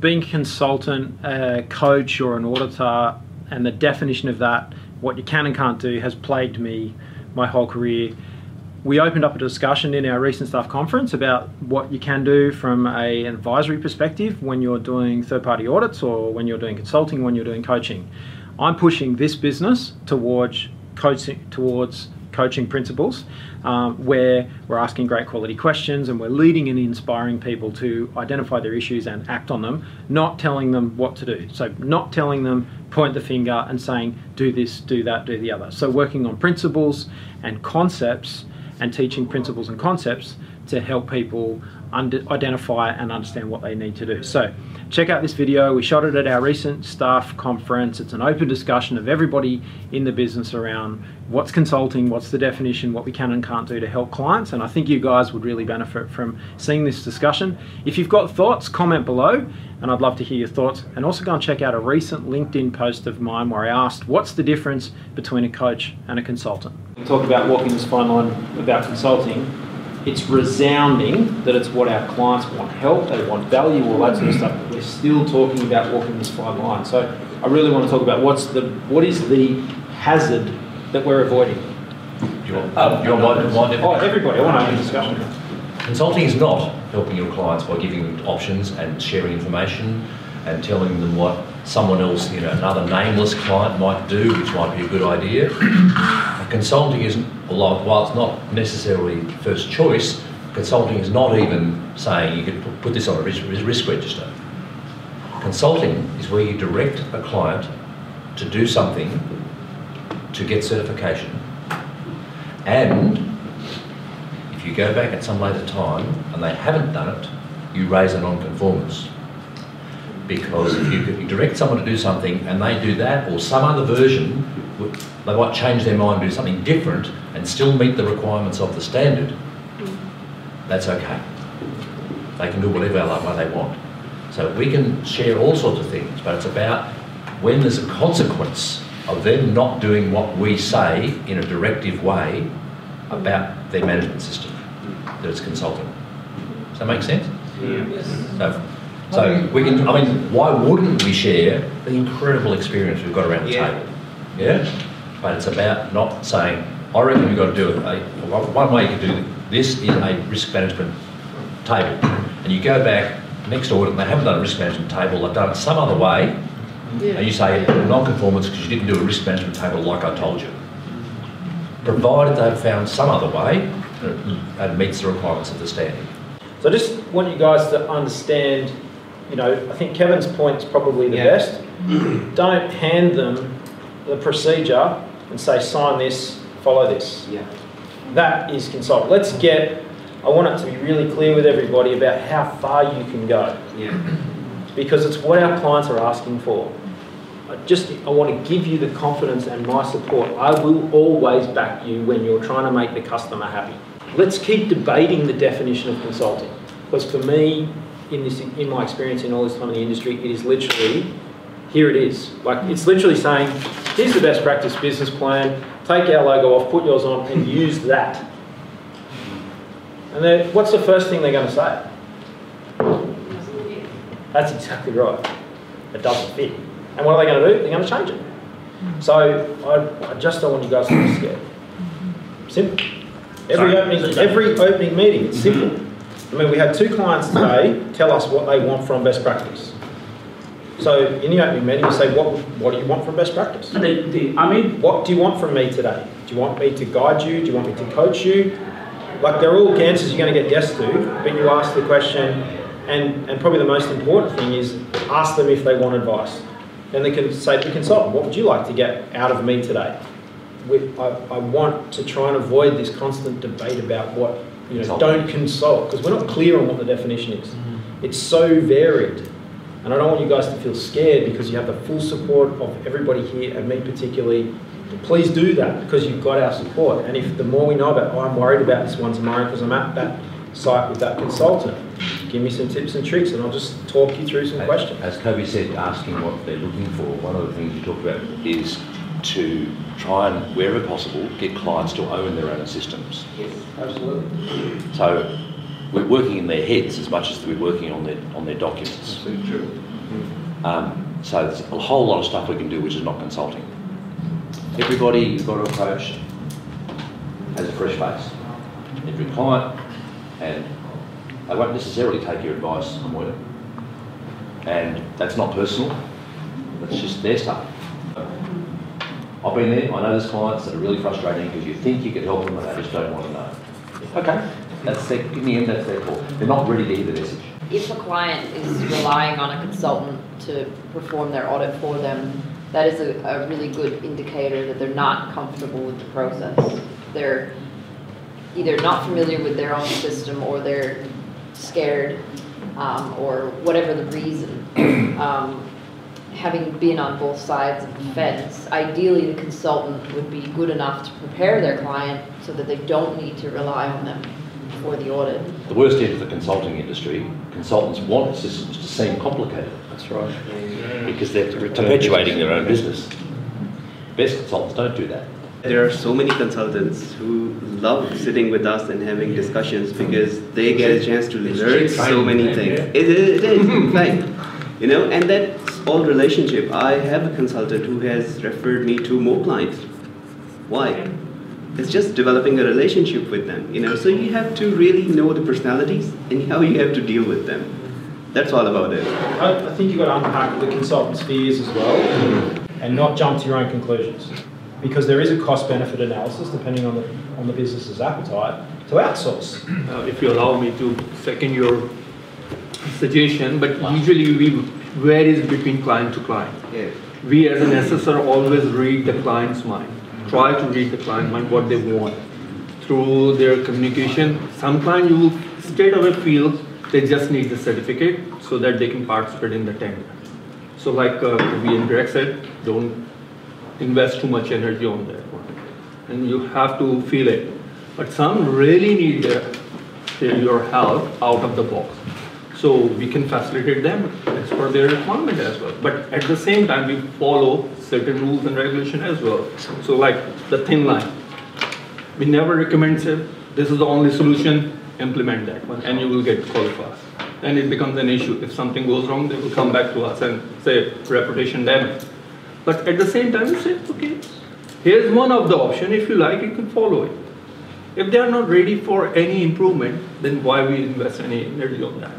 being a consultant, a coach, or an auditor, and the definition of that, what you can and can't do, has plagued me my whole career. We opened up a discussion in our recent staff conference about what you can do from a, an advisory perspective when you're doing third party audits or when you're doing consulting, when you're doing coaching. I'm pushing this business towards coaching, towards coaching principles um, where we're asking great quality questions and we're leading and inspiring people to identify their issues and act on them, not telling them what to do. So, not telling them point the finger and saying, do this, do that, do the other. So, working on principles and concepts and teaching principles and concepts to help people identify and understand what they need to do. So, check out this video. We shot it at our recent staff conference. It's an open discussion of everybody in the business around what's consulting, what's the definition, what we can and can't do to help clients. And I think you guys would really benefit from seeing this discussion. If you've got thoughts, comment below, and I'd love to hear your thoughts. And also go and check out a recent LinkedIn post of mine where I asked, what's the difference between a coach and a consultant? We talk about walking this fine line about consulting it's resounding that it's what our clients want help, they want value, all that sort of stuff. But we're still talking about walking this fine line. So I really want to talk about what's the what is the hazard that we're avoiding. You want, um, you want oh, everybody, I want to have a discussion. Consulting is not helping your clients by giving them options and sharing information and telling them what someone else, you know, another nameless client might do, which might be a good idea. Consulting isn't, while it's not necessarily first choice, consulting is not even saying you could put this on a risk register. Consulting is where you direct a client to do something to get certification. And if you go back at some later time and they haven't done it, you raise a non-conformance because if you direct someone to do something and they do that or some other version, they might change their mind and do something different and still meet the requirements of the standard, mm-hmm. that's okay. They can do whatever way they want. So we can share all sorts of things, but it's about when there's a consequence of them not doing what we say in a directive way about their management system that it's consulting. Does that make sense? Yeah. So, so we can, I mean, why wouldn't we share the incredible experience we've got around the yeah. table? Yeah? But it's about not saying, I reckon we've got to do it. One way you can do this is a risk management table. And you go back next audit and they haven't done a risk management table, they've done it some other way, yeah. and you say non-conformance because you didn't do a risk management table like I told you. Provided they've found some other way and meets the requirements of the standard. So I just want you guys to understand you know, I think Kevin's point is probably the yeah. best. Don't hand them the procedure and say, sign this, follow this. Yeah. That is consult. Let's get, I want it to be really clear with everybody about how far you can go. Yeah. Because it's what our clients are asking for. I just, I want to give you the confidence and my support. I will always back you when you're trying to make the customer happy. Let's keep debating the definition of consulting. Because for me, in this, in my experience in all this time in the industry, it is literally, here it is. Like it's literally saying, here's the best practice business plan. Take our logo off, put yours on, and use that. And then, what's the first thing they're going to say? That's exactly right. It doesn't fit. And what are they going to do? They're going to change it. So I, I just don't want you guys to be scared. Simple. Every opening, every opening meeting, it's simple. I mean, we had two clients today tell us what they want from best practice. So in the opening meeting, you say, what, what do you want from best practice? The, the, I mean, what do you want from me today? Do you want me to guide you? Do you want me to coach you? Like they're all answers you're going to get yes to, but you ask the question, and, and probably the most important thing is ask them if they want advice. Then they can say to the consultant, what would you like to get out of me today? I, I want to try and avoid this constant debate about what you know, don't consult because we're not clear on what the definition is. Mm-hmm. It's so varied. And I don't want you guys to feel scared because you have the full support of everybody here and me particularly. Please do that because you've got our support. And if the more we know about, oh, I'm worried about this one tomorrow because I'm at that site with that consultant, give me some tips and tricks and I'll just talk you through some as, questions. As Kobe said, asking what they're looking for, one of the things you talk about is to try and, wherever possible, get clients to own their own systems. Yes, absolutely. So we're working in their heads as much as we're working on their on their documents. True. Um, so there's a whole lot of stuff we can do which is not consulting. Everybody you've got to approach has a fresh face. Every client, and they won't necessarily take your advice on word. And that's not personal, that's just their stuff. I've been there, I know there's clients that are really frustrating because you think you could help them and they just don't want to know. Okay, that's their, in the end, that's their call. They're not ready to hear the message. If a client is relying on a consultant to perform their audit for them, that is a, a really good indicator that they're not comfortable with the process. They're either not familiar with their own system or they're scared um, or whatever the reason. Um, having been on both sides of the fence, ideally the consultant would be good enough to prepare their client so that they don't need to rely on them for the audit. The worst end of the consulting industry, consultants want systems to seem complicated. That's right. Because they're perpetuating their own business. Best consultants don't do that. There are so many consultants who love sitting with us and having discussions because they get a chance to learn so many things. It is, it is in fact, you know, and that's all relationship. I have a consultant who has referred me to more clients. Why? It's just developing a relationship with them, you know. So you have to really know the personalities and how you have to deal with them. That's all about it. I, I think you've got to unpack the consultant's fears as well and not jump to your own conclusions. Because there is a cost benefit analysis depending on the, on the business's appetite to outsource. uh, if you allow me to second your suggestion, but usually we varies between client to client. Yeah. We as an assessor always read the client's mind, try to read the client mind, what they want. Through their communication, Sometimes you will straight away feel they just need the certificate so that they can participate in the tender. So like uh, we and Greg said, don't invest too much energy on that one. And you have to feel it. But some really need their, their- your help out of the box. So we can facilitate them as per their requirement as well. But at the same time, we follow certain rules and regulation as well. So like the thin line. We never recommend say, this is the only solution, implement that one, and you will get qualified. Then it becomes an issue. If something goes wrong, they will come back to us and say reputation damage. But at the same time, you say, okay, here's one of the option. If you like, you can follow it. If they are not ready for any improvement, then why we invest any energy on that?